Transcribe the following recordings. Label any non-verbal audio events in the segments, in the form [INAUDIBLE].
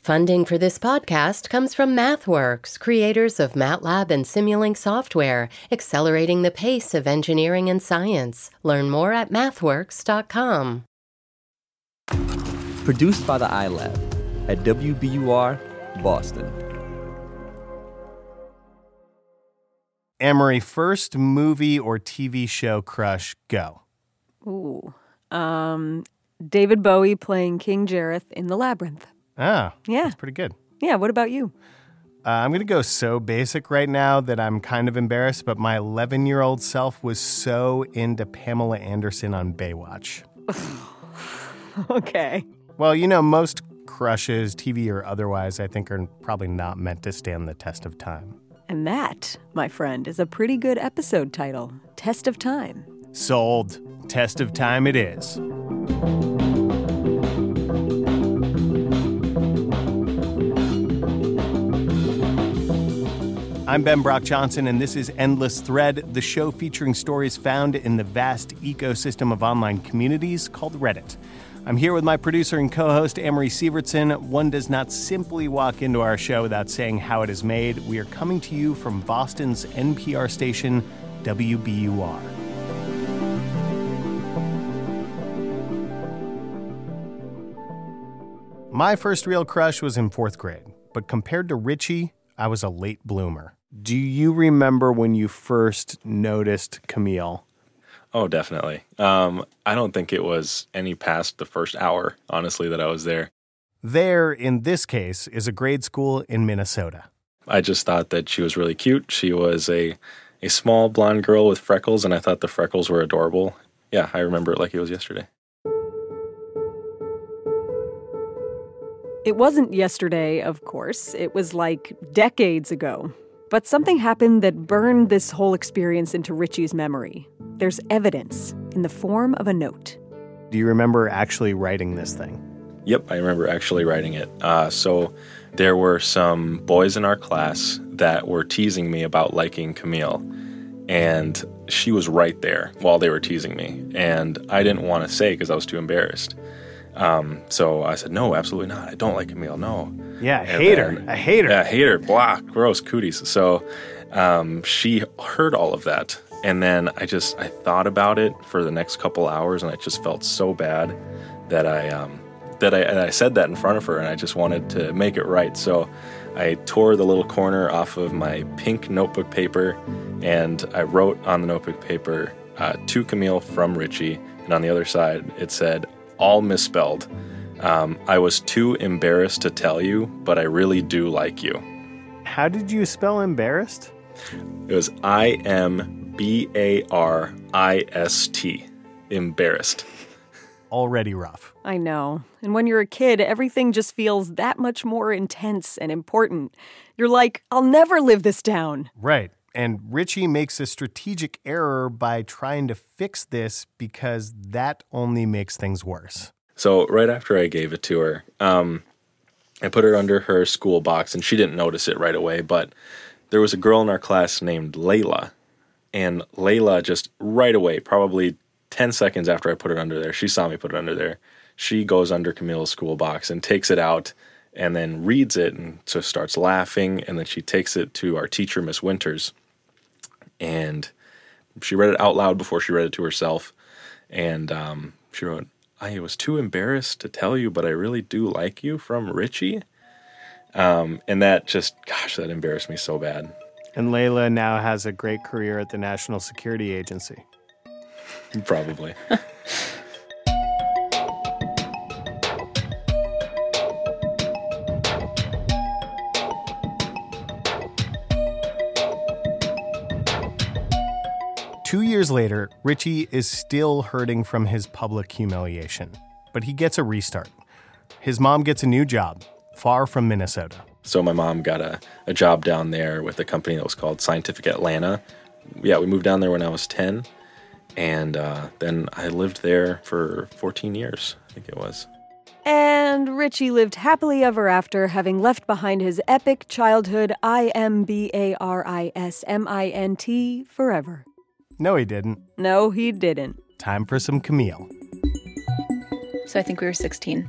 Funding for this podcast comes from MathWorks, creators of MATLAB and Simulink software, accelerating the pace of engineering and science. Learn more at mathworks.com. Produced by the iLab at WBUR Boston. Amory, first movie or TV show crush, go. Ooh. Um, David Bowie playing King Jareth in The Labyrinth. Ah, Yeah. that's pretty good. Yeah, what about you? Uh, I'm going to go so basic right now that I'm kind of embarrassed, but my 11 year old self was so into Pamela Anderson on Baywatch. [LAUGHS] Okay. Well, you know, most crushes, TV or otherwise, I think are probably not meant to stand the test of time. And that, my friend, is a pretty good episode title Test of Time. Sold. Test of time it is. I'm Ben Brock Johnson, and this is Endless Thread, the show featuring stories found in the vast ecosystem of online communities called Reddit. I'm here with my producer and co host, Amory Sievertson. One does not simply walk into our show without saying how it is made. We are coming to you from Boston's NPR station, WBUR. My first real crush was in fourth grade, but compared to Richie, I was a late bloomer. Do you remember when you first noticed Camille? Oh, definitely. Um, I don't think it was any past the first hour, honestly, that I was there. There, in this case, is a grade school in Minnesota. I just thought that she was really cute. She was a a small blonde girl with freckles, and I thought the freckles were adorable. Yeah, I remember it like it was yesterday. It wasn't yesterday, of course. It was like decades ago. But something happened that burned this whole experience into Richie's memory. There's evidence in the form of a note. Do you remember actually writing this thing? Yep, I remember actually writing it. Uh, so there were some boys in our class that were teasing me about liking Camille, and she was right there while they were teasing me, and I didn't want to say because I was too embarrassed. Um, so I said, "No, absolutely not. I don't like Camille. No." Yeah, hater. then- A hater. Yeah, hater. Blah, gross cooties. So um, she heard all of that, and then I just I thought about it for the next couple hours, and I just felt so bad that I um, that I, and I said that in front of her, and I just wanted to make it right. So I tore the little corner off of my pink notebook paper, and I wrote on the notebook paper uh, to Camille from Richie, and on the other side it said all misspelled. Um, I was too embarrassed to tell you, but I really do like you. How did you spell embarrassed? It was I M B A R I S T. Embarrassed. Already rough. I know. And when you're a kid, everything just feels that much more intense and important. You're like, I'll never live this down. Right. And Richie makes a strategic error by trying to fix this because that only makes things worse. So right after I gave it to her, um, I put her under her school box, and she didn't notice it right away. But there was a girl in our class named Layla, and Layla just right away, probably ten seconds after I put it under there, she saw me put it under there. She goes under Camille's school box and takes it out, and then reads it, and so starts laughing, and then she takes it to our teacher, Miss Winters, and she read it out loud before she read it to herself, and um, she wrote. I was too embarrassed to tell you, but I really do like you from Richie. Um, and that just, gosh, that embarrassed me so bad. And Layla now has a great career at the National Security Agency. [LAUGHS] Probably. [LAUGHS] years later, Richie is still hurting from his public humiliation, but he gets a restart. His mom gets a new job, far from Minnesota. so my mom got a, a job down there with a company that was called Scientific Atlanta. Yeah, we moved down there when I was 10. And uh, then I lived there for 14 years, I think it was. And Richie lived happily ever after, having left behind his epic childhood I M B A R I S M I N T forever. No, he didn't. No, he didn't. Time for some Camille. So I think we were 16.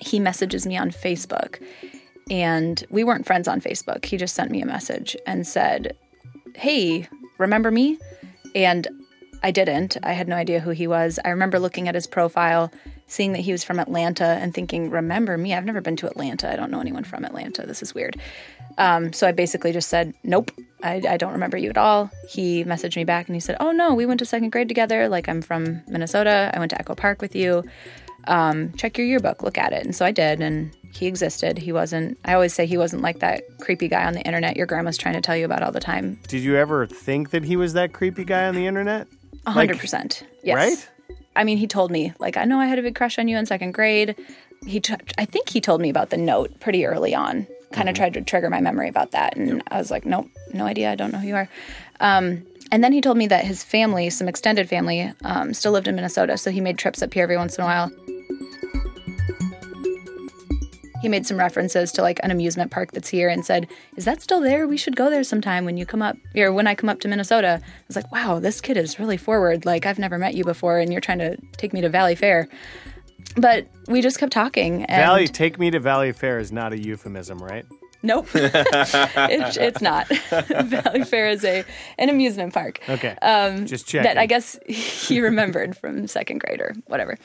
he messages me on Facebook. And we weren't friends on Facebook. He just sent me a message and said, Hey, remember me? And I didn't. I had no idea who he was. I remember looking at his profile, seeing that he was from Atlanta, and thinking, Remember me? I've never been to Atlanta. I don't know anyone from Atlanta. This is weird. Um, so I basically just said, Nope, I, I don't remember you at all. He messaged me back and he said, Oh, no, we went to second grade together. Like, I'm from Minnesota. I went to Echo Park with you. Um, check your yearbook, look at it. And so I did, and he existed. He wasn't, I always say he wasn't like that creepy guy on the internet your grandma's trying to tell you about all the time. Did you ever think that he was that creepy guy on the internet? A hundred percent. Yes. Right? I mean, he told me, like, I know I had a big crush on you in second grade. He, t- I think he told me about the note pretty early on, kind of tried to trigger my memory about that. And I was like, nope, no idea. I don't know who you are. Um, and then he told me that his family, some extended family, um, still lived in Minnesota. So he made trips up here every once in a while. He made some references to like an amusement park that's here and said, Is that still there? We should go there sometime when you come up, or when I come up to Minnesota. I was like, Wow, this kid is really forward. Like, I've never met you before, and you're trying to take me to Valleyfair. But we just kept talking. And Valley, take me to Valleyfair is not a euphemism, right? Nope, [LAUGHS] it, it's not. [LAUGHS] Valleyfair is a an amusement park. Okay. Um, Just check That I guess [LAUGHS] he remembered from second grade or whatever.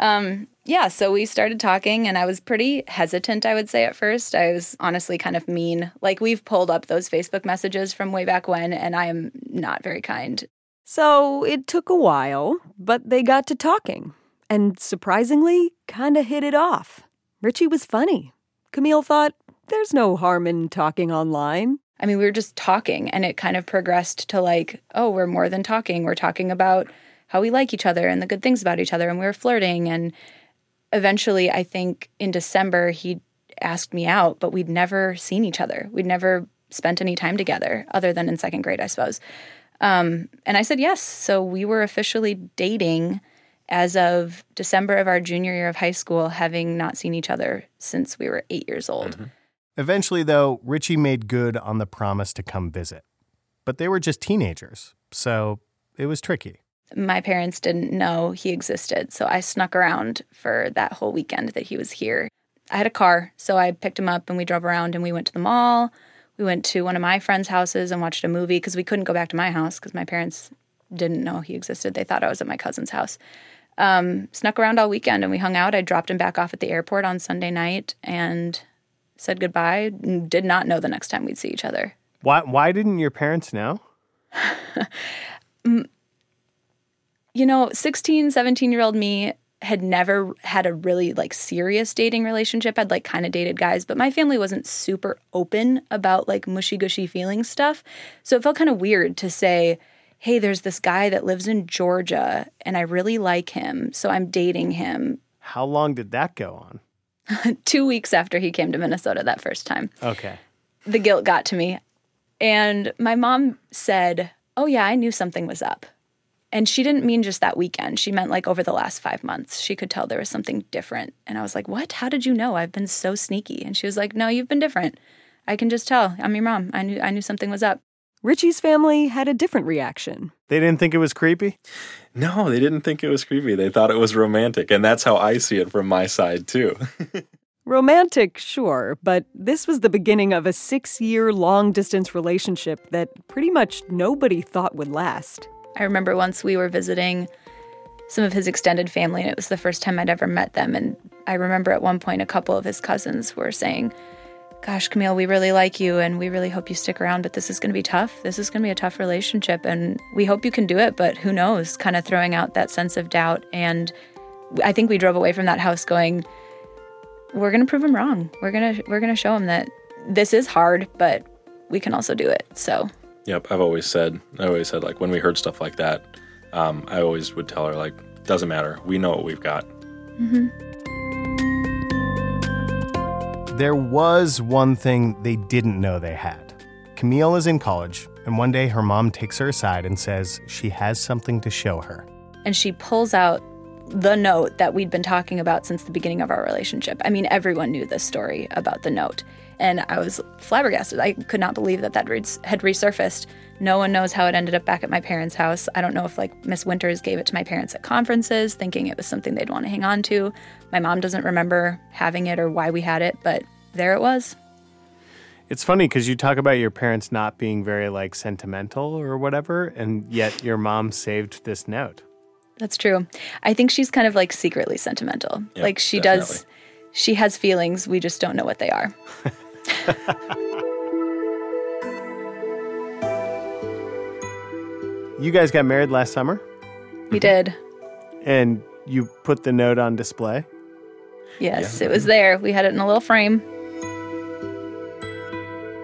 Um, yeah, so we started talking, and I was pretty hesitant, I would say, at first. I was honestly kind of mean. Like, we've pulled up those Facebook messages from way back when, and I am not very kind. So it took a while, but they got to talking. And surprisingly, kind of hit it off. Richie was funny. Camille thought, there's no harm in talking online. I mean, we were just talking, and it kind of progressed to like, oh, we're more than talking. We're talking about how we like each other and the good things about each other, and we were flirting. And eventually, I think in December, he asked me out, but we'd never seen each other. We'd never spent any time together other than in second grade, I suppose. Um, and I said yes. So we were officially dating as of December of our junior year of high school, having not seen each other since we were eight years old. Mm-hmm. Eventually, though, Richie made good on the promise to come visit. But they were just teenagers, so it was tricky. my parents didn't know he existed. So I snuck around for that whole weekend that he was here. I had a car, so I picked him up and we drove around and we went to the mall. We went to one of my friends' houses and watched a movie because we couldn't go back to my house because my parents didn't know he existed. They thought I was at my cousin's house. Um, snuck around all weekend and we hung out. I dropped him back off at the airport on Sunday night and said goodbye. Did not know the next time we'd see each other. Why, why didn't your parents know? you know 16 17 year old me had never had a really like serious dating relationship i'd like kind of dated guys but my family wasn't super open about like mushy gushy feeling stuff so it felt kind of weird to say hey there's this guy that lives in georgia and i really like him so i'm dating him How long did that go on? [LAUGHS] two weeks after he came to minnesota that first time Okay. the guilt got to me. And my mom said, Oh, yeah, I knew something was up. And she didn't mean just that weekend. She meant like over the last five months. She could tell there was something different. And I was like, What? How did you know? I've been so sneaky. And she was like, No, you've been different. I can just tell. I'm your mom. I knew I knew something was up. Richie's family had a different reaction. They didn't think it was creepy? No, they didn't think it was creepy. They thought it was romantic. And that's how I see it from my side, too. [LAUGHS] Romantic, sure, but this was the beginning of a six year long distance relationship that pretty much nobody thought would last. I remember once we were visiting some of his extended family, and it was the first time I'd ever met them. And I remember at one point, a couple of his cousins were saying, Gosh, Camille, we really like you and we really hope you stick around, but this is going to be tough. This is going to be a tough relationship, and we hope you can do it, but who knows? Kind of throwing out that sense of doubt. And I think we drove away from that house going, We're going to prove him wrong. We're going to, we're going to show him that this is hard, but we can also do it. So Yep, I've always said, I always said, like, when we heard stuff like that, um, I always would tell her, like, doesn't matter. We know what we've got. There was one thing they didn't know they had. Camille is in college, and one day her mom takes her aside and says she has something to show her. and she pulls out the note that we'd been talking about since the beginning of our relationship. I mean, everyone knew this story about the note. And I was flabbergasted. I could not believe that that had resurfaced. No one knows how it ended up back at my parents' house. I don't know if like Miss Winters gave it to my parents at conferences, thinking it was something they'd want to hang on to. My mom doesn't remember having it or why we had it, but there it was. It's funny because you talk about your parents not being very like sentimental or whatever, and yet your mom saved this note. That's true. I think she's kind of like secretly sentimental. Yep, like she definitely. does, she has feelings. We just don't know what they are. [LAUGHS] [LAUGHS] You guys got married last summer, We mm-hmm. did. and you put the note on display. Yes, it was there. We had it in a little frame.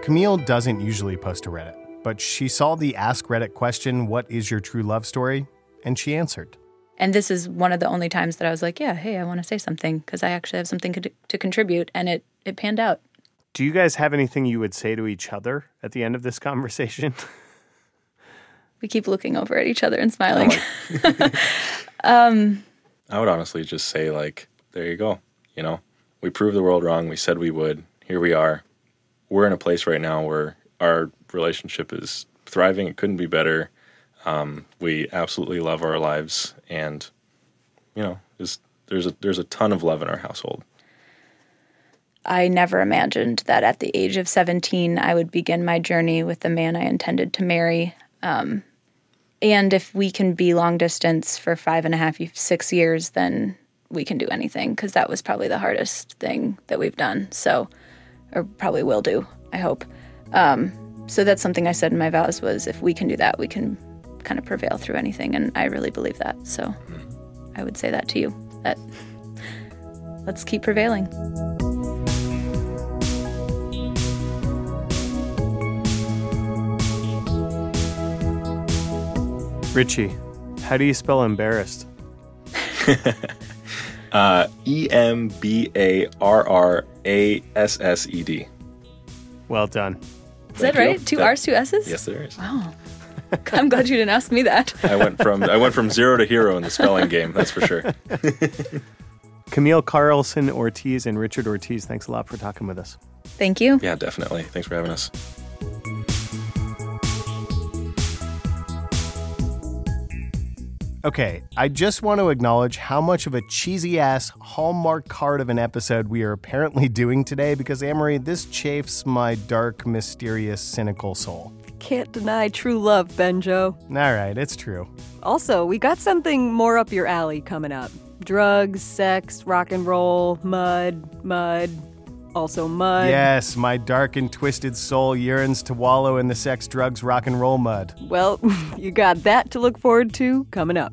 Camille doesn't usually post to Reddit, but she saw the Ask Reddit question, What is your true love story? And she answered. And this is one of the only times that I was like, yeah, hey, I want to say something because I actually have something to, to contribute. And it, it panned out. Do you guys have anything you would say to each other at the end of this conversation? [LAUGHS] We keep looking over at each other and smiling. [LAUGHS] [LAUGHS] I would honestly just say, like, there you go. You know, we proved the world wrong. We said we would. Here we are. We're in a place right now where our relationship is thriving. It couldn't be better. Um, we absolutely love our lives, and you know, just there's a there's a ton of love in our household. I never imagined that at the age of 17, I would begin my journey with the man I intended to marry. Um, and if we can be long distance for five and a half, six years, then we can do anything because that was probably the hardest thing that we've done. So, or probably will do, I hope. Um, so that's something I said in my vows was if we can do that, we can kind of prevail through anything. And I really believe that. So I would say that to you that let's keep prevailing. Richie, how do you spell embarrassed? [LAUGHS] Uh, E M B A R R A S S E D. Well done. Is that Thank you. right? Two That- R's, two S's? Yes, there is. Wow. [LAUGHS] I'm glad you didn't ask me that. [LAUGHS] I went from I went from zero to hero in the spelling game. That's for sure. Camille Carlson Ortiz and Richard Ortiz, thanks a lot for talking with us. Thank you. Yeah, definitely. Thanks for having us. Okay, I just want to acknowledge how much of a cheesy ass Hallmark card of an episode we are apparently [LAUGHS] doing today because, Amory, this chafes my dark, mysterious, cynical soul. Can't deny true love, Benjo. All right, it's true. Also, we got something more up your alley coming up drugs, sex, rock and roll, mud, mud, also mud. Yes, my dark and twisted soul yearns to wallow in the sex, drugs, rock and roll mud. Well, [LAUGHS] you got that to look forward to coming up.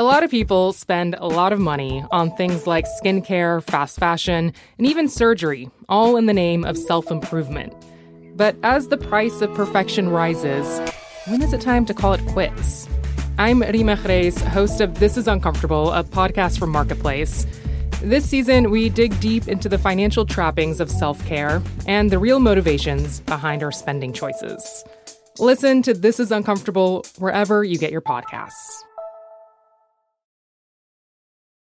A lot of people spend a lot of money on things like skincare, fast fashion, and even surgery, all in the name of self improvement. But as the price of perfection rises, when is it time to call it quits? I'm Reema Khrais, host of This Is Uncomfortable, a podcast from Marketplace. This season, we dig deep into the financial trappings of self care and the real motivations behind our spending choices. Listen to This Is Uncomfortable wherever you get your podcasts.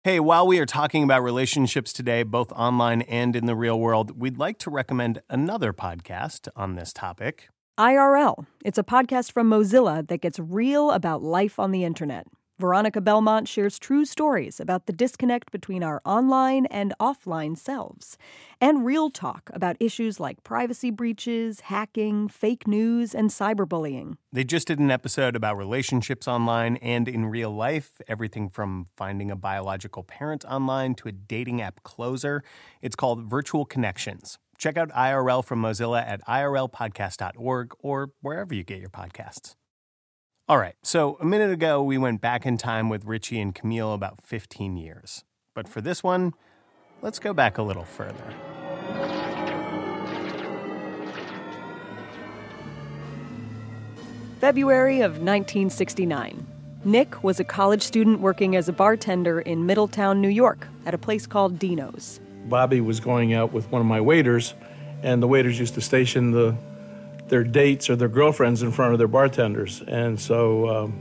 Hey, while we are talking about relationships today, both online and in the real world, we'd like to recommend another podcast on this topic. IRL. It's a podcast from Mozilla that gets real about life on the internet. Veronica Belmont shares true stories about the disconnect between our online and offline selves, and real talk about issues like privacy breaches, hacking, fake news, and cyberbullying. They just did an episode about relationships online and in real life, everything from finding a biological parent online to a dating app closer. It's called Virtual Connections. Check out IRL from Mozilla at irlpodcast.org or wherever you get your podcasts. All right, so a minute ago, we went back in time with Richie and Camille about 15 years. But for this one, let's go back a little further. February of 1969. Nick was a college student working as a bartender in Middletown, New York, at a place called Dino's. Bobby was going out with one of my waiters, and the waiters used to station the their dates or their girlfriends in front of their bartenders. And so um,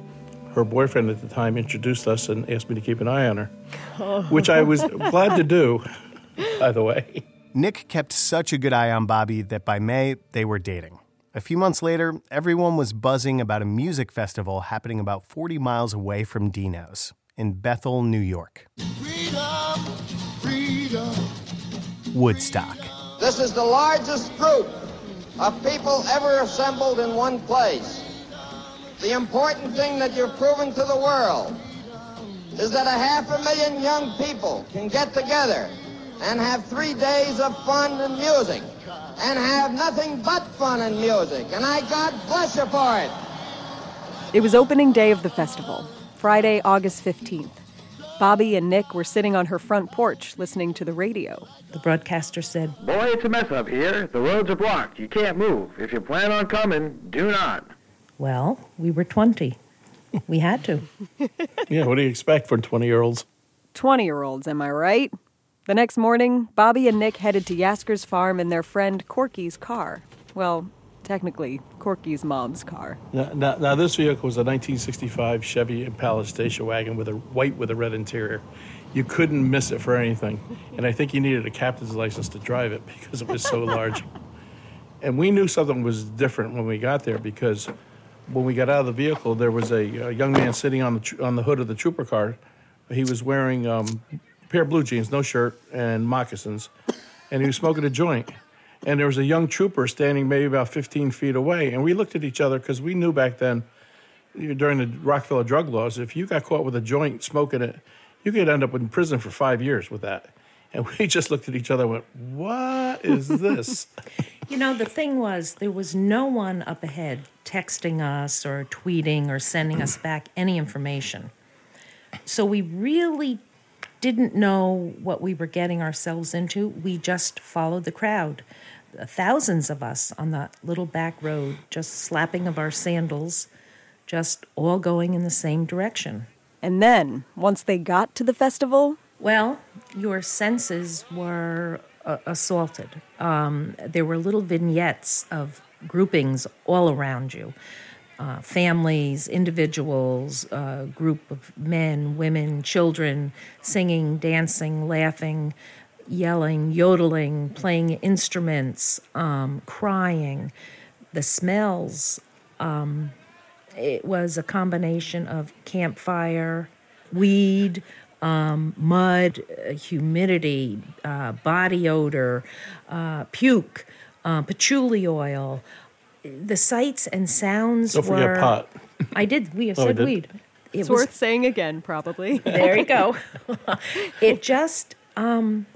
her boyfriend at the time introduced us and asked me to keep an eye on her, which I was glad to do, [LAUGHS] by the way. Nick kept such a good eye on Bobby that by May, they were dating. A few months later, everyone was buzzing about a music festival happening about 40 miles away from Dino's in Bethel, New York. Freedom, freedom. Woodstock. This is the largest group of people ever assembled in one place. The important thing that you're proving to the world is that a half a million young people can get together and have three days of fun and music and have nothing but fun and music. And I God bless you for it. It was opening day of the festival, Friday, August 15th. Bobby and Nick were sitting on her front porch listening to the radio. The broadcaster said, Boy, it's a mess up here. The roads are blocked. You can't move. If you plan on coming, do not. Well, we were 20. We had to. [LAUGHS] yeah, what do you expect from 20 year olds? 20 year olds, am I right? The next morning, Bobby and Nick headed to Yasgur's farm in their friend Corky's car. Well, technically, Corky's mom's car. Now, now, now, this vehicle was a 1965 Chevy Impala station wagon with a white with a red interior. You couldn't miss it for anything, and I think you needed a captain's license to drive it [LAUGHS] because it was so large. And we knew something was different when we got there because when we got out of the vehicle, there was a, a young man sitting on the tr- on the hood of the trooper car. He was wearing um, pair of blue jeans, no shirt, and moccasins, and he was smoking a joint. And there was a young trooper standing maybe about 15 feet away, and we looked at each other because we knew back then, during the Rockefeller drug laws, if you got caught with a joint smoking it, you could end up in prison for five years with that. And we [LAUGHS] just looked at each other and went, What is this? [LAUGHS] you know, the thing was, there was no one up ahead texting us or tweeting or sending us back any information. So we really didn't know what we were getting ourselves into. We just followed the crowd. Thousands of us on that little back road, just slapping of our sandals, just all going in the same direction. And then, once they got to the festival, well, your senses were uh, assaulted. Um, there were little vignettes of groupings all around you uh, families, individuals, uh, group of men, women, children singing, dancing, laughing, yelling, yodeling, playing instruments, um, crying, the smells. Um, it was a combination of campfire, weed, um, mud, uh, humidity, uh, body odor, uh, puke, uh, patchouli oil, the sights and sounds Don't were. pot. [LAUGHS] I did. We [LAUGHS] Oh, said did? weed. It it's was- worth saying again, probably. [LAUGHS] There you go. it just, um,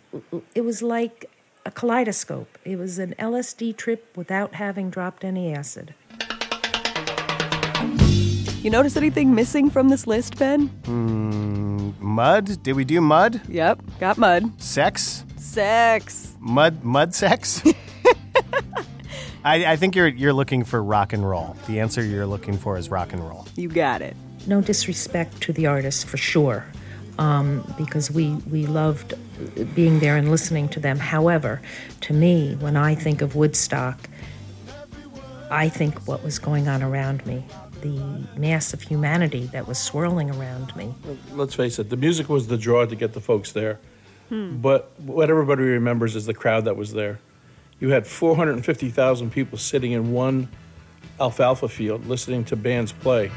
it was like a kaleidoscope. It was an LSD trip without having dropped any acid. You notice anything missing from this list, Ben? Mm, mud? Did we do mud? Yep, got mud. Sex? Sex. Mud mud sex? I, I think you're you're looking for rock and roll. The answer you're looking for is rock and roll. You got it. No disrespect to the artists, for sure, um, because we, we loved being there and listening to them. However, to me, when I think of Woodstock, I think what was going on around me, the mass of humanity that was swirling around me. Let's face it, the music was the draw to get the folks there. Hmm. But what everybody remembers is the crowd that was there. You had 450,000 people sitting in one alfalfa field listening to bands play.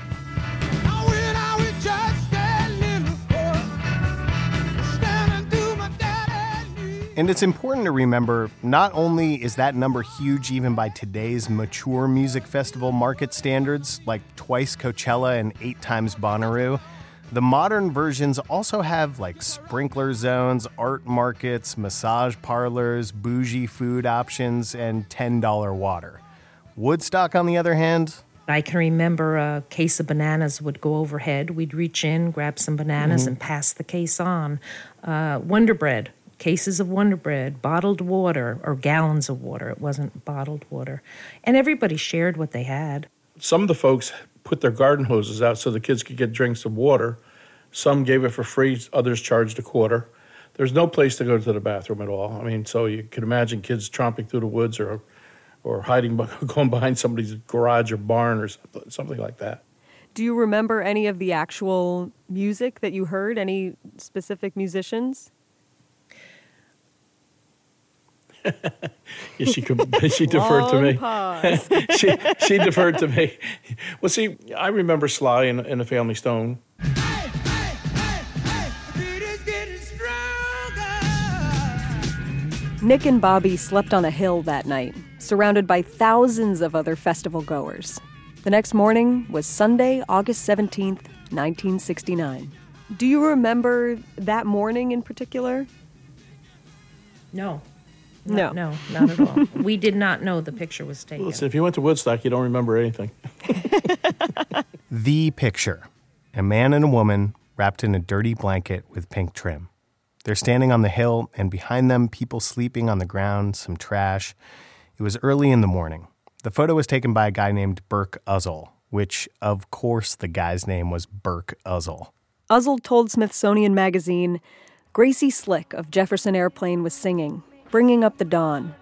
And it's important to remember not only is that number huge even by today's mature music festival market standards, like twice Coachella and eight times Bonnaroo the modern versions also have like sprinkler zones, art markets, massage parlors, bougie food options, and $10 water. Woodstock, on the other hand, I can remember a case of bananas would go overhead. We'd reach in, grab some bananas, Mhm. and pass the case on. Uh, Wonder Bread, cases of Wonder Bread, bottled water, or gallons of water. It wasn't bottled water. And everybody shared what they had. Some of the folks put their garden hoses out so the kids could get drinks of water. Some gave it for free, others charged a quarter. There's no place to go to the bathroom at all. I mean, so you can imagine kids tromping through the woods or, or hiding, [LAUGHS] going behind somebody's garage or barn or something, something like that. Do you remember any of the actual music that you heard? Any specific musicians? Yeah, she could, [LAUGHS] she deferred to me. [LAUGHS] she, she deferred to me. Well, see, I remember Sly in, in the Family Stone. Nick and Bobby slept on a hill that night, surrounded by thousands of other festival goers. The next morning was Sunday, August 17th, 1969. Do you remember that morning in particular? No. No. No, not at all. [LAUGHS] we did not know the picture was taken. Listen, if you went to Woodstock, you don't remember anything. [LAUGHS] The picture a man and a woman wrapped in a dirty blanket with pink trim. They're standing on the hill, and behind them, people sleeping on the ground, some trash. It was early in the morning. The photo was taken by a guy named Burk Uzzle, which, of course, the guy's name was Burk Uzzle. Uzzle told Smithsonian Magazine Gracie Slick of Jefferson Airplane was singing, bringing up the dawn.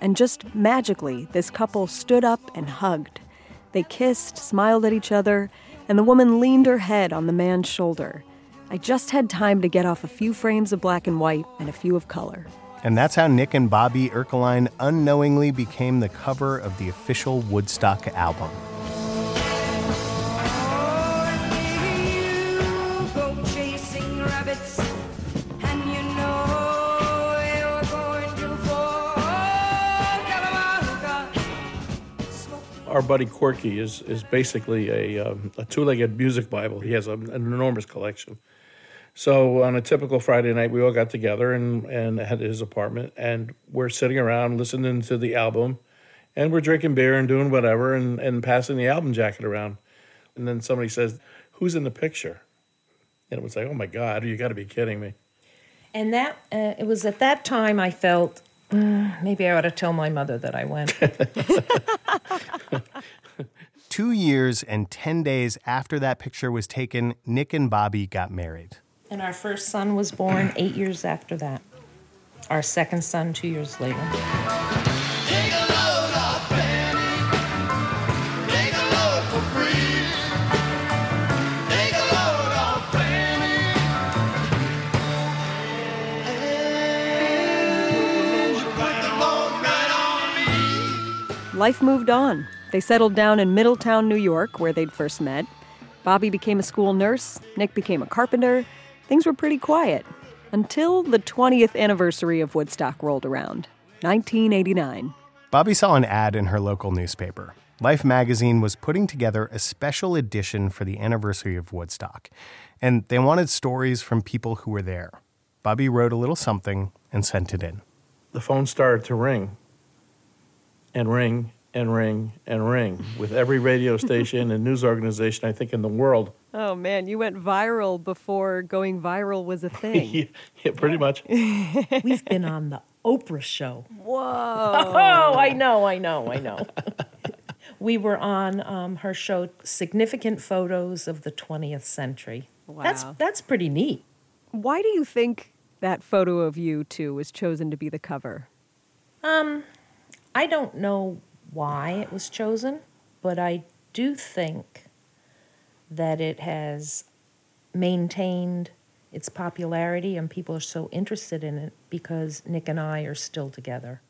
And just magically, this couple stood up and hugged. They kissed, smiled at each other, and the woman leaned her head on the man's shoulder. I just had time to get off a few frames of black and white and a few of color. And that's how Nick and Bobby Ercoline unknowingly became the cover of the official Woodstock album. Our buddy Corky is, is basically a, um, a two legged music Bible. He has a, an enormous collection. So on a typical Friday night, we all got together and, and at his apartment, and we're sitting around listening to the album, and we're drinking beer and doing whatever, and, and passing the album jacket around. And then somebody says, "Who's in the picture?" And it was like, "Oh my God, you got to be kidding me!" And that uh, it was at that time I felt "Mm, maybe I ought to tell my mother that I went. [LAUGHS] [LAUGHS] Two years and 10 days after that picture was taken, Nick and Bobby got married. and our first son was born eight years after that. Our second son two years later. Life moved on. They settled down in Middletown, New York, where they'd first met. Bobby became a school nurse, Nick became a carpenter. Things were pretty quiet until the 20th anniversary of Woodstock rolled around 1989. Bobby saw an ad in her local newspaper. Life magazine was putting together a special edition for the anniversary of Woodstock, and they wanted stories from people who were there. Bobby wrote a little something and sent it in. the phone started to ring and ring and ring and ring with every radio [LAUGHS] station and news organization I think in the world. Oh man, you went viral before going viral was a thing. [LAUGHS] yeah, pretty much. [LAUGHS] We've been on the Oprah show. Whoa. Oh, I know, I know, I know. we were on um, her show, Significant Photos of the 20th Century. That's Wow. that's pretty neat. Why do you think that photo of you two was chosen to be the cover? Um, I don't know why it was chosen, but I do think that it has maintained its popularity and people are so interested in it because Nick and I are still together.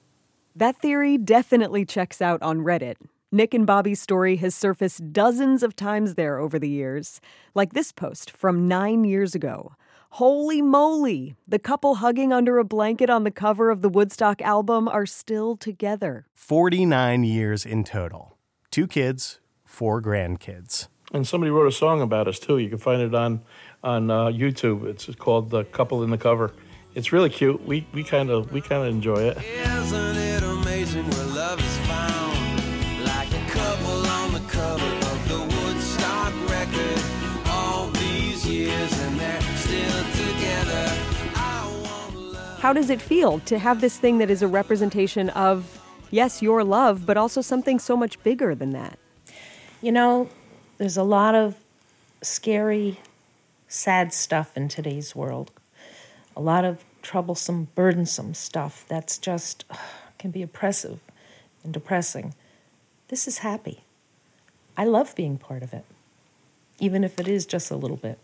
That theory definitely checks out on Reddit. Nick and Bobby's story has surfaced dozens of times there over the years, like this post from nine years ago. Holy moly! The couple hugging under a blanket on the cover of the Woodstock album are still together. 49 years in total. Two kids, four grandkids. And somebody wrote a song about us too. You can find it on on uh, YouTube. It's called "The Couple in the Cover." It's really cute. We we kind of we kind of enjoy it. How does it feel to have this thing that is a representation of, yes, your love, but also something so much bigger than that? You know, there's a lot of scary, sad stuff in today's world. A lot of troublesome, burdensome stuff that's just can be oppressive and depressing. This is happy. I love being part of it, even if it is just a little bit.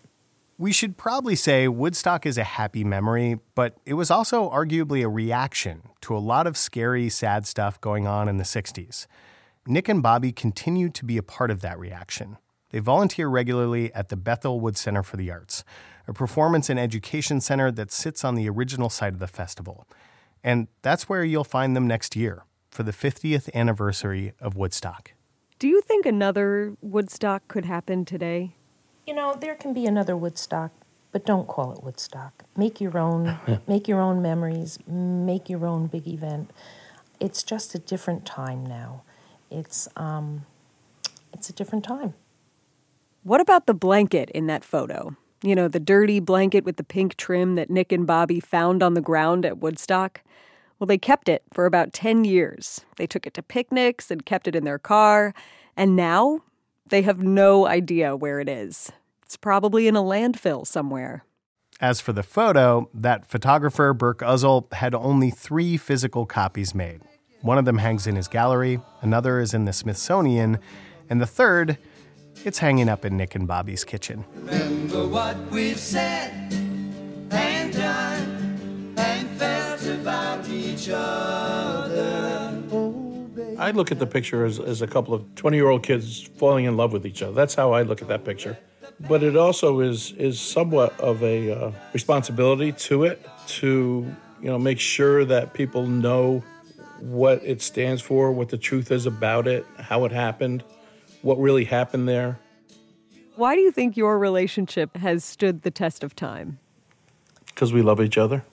We should probably say Woodstock is a happy memory, but it was also arguably a reaction to a lot of scary, sad stuff going on in the 60s. Nick and Bobby continue to be a part of that reaction. They volunteer regularly at the Bethel Wood Center for the Arts, a performance and education center that sits on the original site of the festival. And that's where you'll find them next year for the 50th anniversary of Woodstock. Do you think another Woodstock could happen today? You know, there can be another Woodstock, but don't call it Woodstock. Make your own, [LAUGHS] make your own memories, make your own big event. It's just a different time now. It's um, it's a different time. What about the blanket in that photo? You know, the dirty blanket with the pink trim that Nick and Bobby found on the ground at Woodstock? Well, they kept it for about 10 years. They took it to picnics and kept it in their car, and now they have no idea where it is. It's probably in a landfill somewhere. As for the photo, that photographer, Burk Uzzle, had only three physical copies made. One of them hangs in his gallery, another is in the Smithsonian, and the third, it's hanging up in Nick and Bobby's kitchen. Remember what we've said and done and felt about each other. I look at the picture as, as a couple of 20 year old kids falling in love with each other. That's how I look at that picture. But it also is is somewhat of a uh, responsibility to it to you know make sure that people know what it stands for, what the truth is about it, how it happened, what really happened there. Why do you think your relationship has stood the test of time? Because we love each other.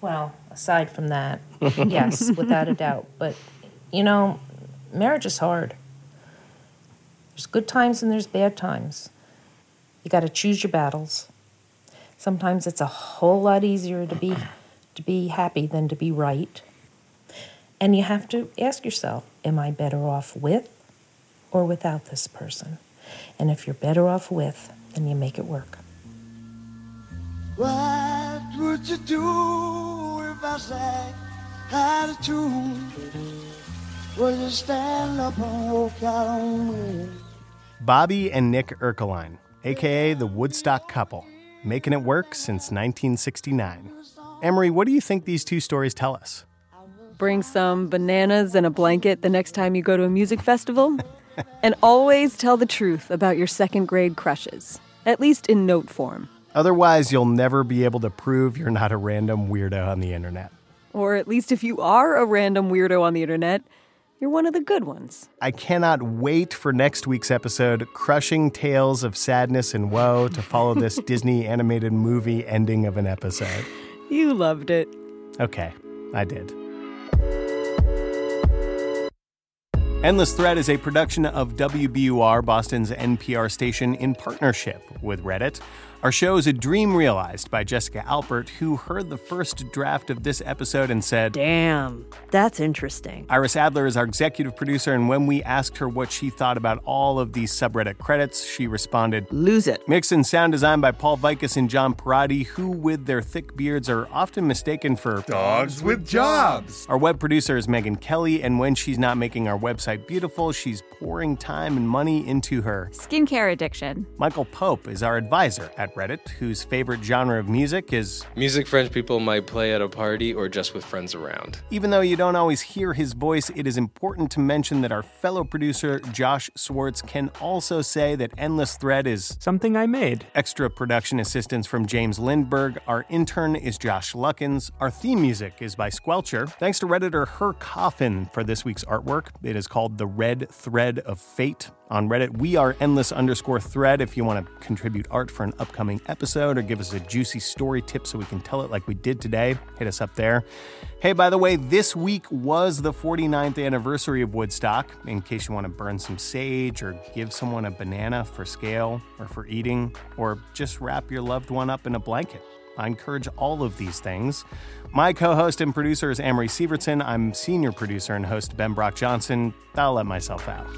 Well, aside from that, yes, without a doubt. But, you know, marriage is hard. There's good times and there's bad times. You got to choose your battles. Sometimes it's a whole lot easier to be to be happy than to be right. And you have to ask yourself, am I better off with or without this person? And if you're better off with, then you make it work. What would you do if I sang out of tune? Bobby and Nick Ercoline, aka the Woodstock couple, making it work since 1969. Amory, what do you think these two stories tell us? Bring some bananas and a blanket the next time you go to a music festival. [LAUGHS] and always tell the truth about your second grade crushes, at least in note form. Otherwise, you'll never be able to prove you're not a random weirdo on the internet. Or at least if you are a random weirdo on the internet, you're one of the good ones. I cannot wait for next week's episode, Crushing Tales of Sadness and Woe, to follow this [LAUGHS] Disney animated movie ending of an episode. You loved it. Okay, I did. Endless Thread is a production of WBUR, Boston's NPR station, in partnership with Reddit. Our show is a dream realized by Jessica Alpert, who heard the first draft of this episode and said, Damn, that's interesting. Iris Adler is our executive producer, and when we asked her what she thought about all of these subreddit credits, she responded, Lose it. Mix and sound design by Paul Vaitkus and John Parati, who, with their thick beards, are often mistaken for dogs with jobs. Our web producer is Megan Kelly, and when she's not making our website beautiful, she's pouring time and money into her skincare addiction. Michael Pope is our advisor at at Reddit, whose favorite genre of music is music French people might play at a party or just with friends around. Even though you don't always hear his voice, it is important to mention that our fellow producer, Josh Swartz, can also say that Endless Thread is something I made. Extra production assistance from James Lindberg. Our intern is Josh Luckins. Our theme music is by Squelcher. Thanks to Redditor Her Coffin for this week's artwork. It is called The Red Thread of Fate. On Reddit, we are endless underscore thread if you want to contribute art for an upcoming episode or give us a juicy story tip so we can tell it like we did today. Hit us up there. Hey, by the way, this week was the 49th anniversary of Woodstock. In case you want to burn some sage or give someone a banana for scale or for eating, or just wrap your loved one up in a blanket. I encourage all of these things. My co host and producer is Amory Sievertson. I'm senior producer and host Ben Brock Johnson. I'll let myself out.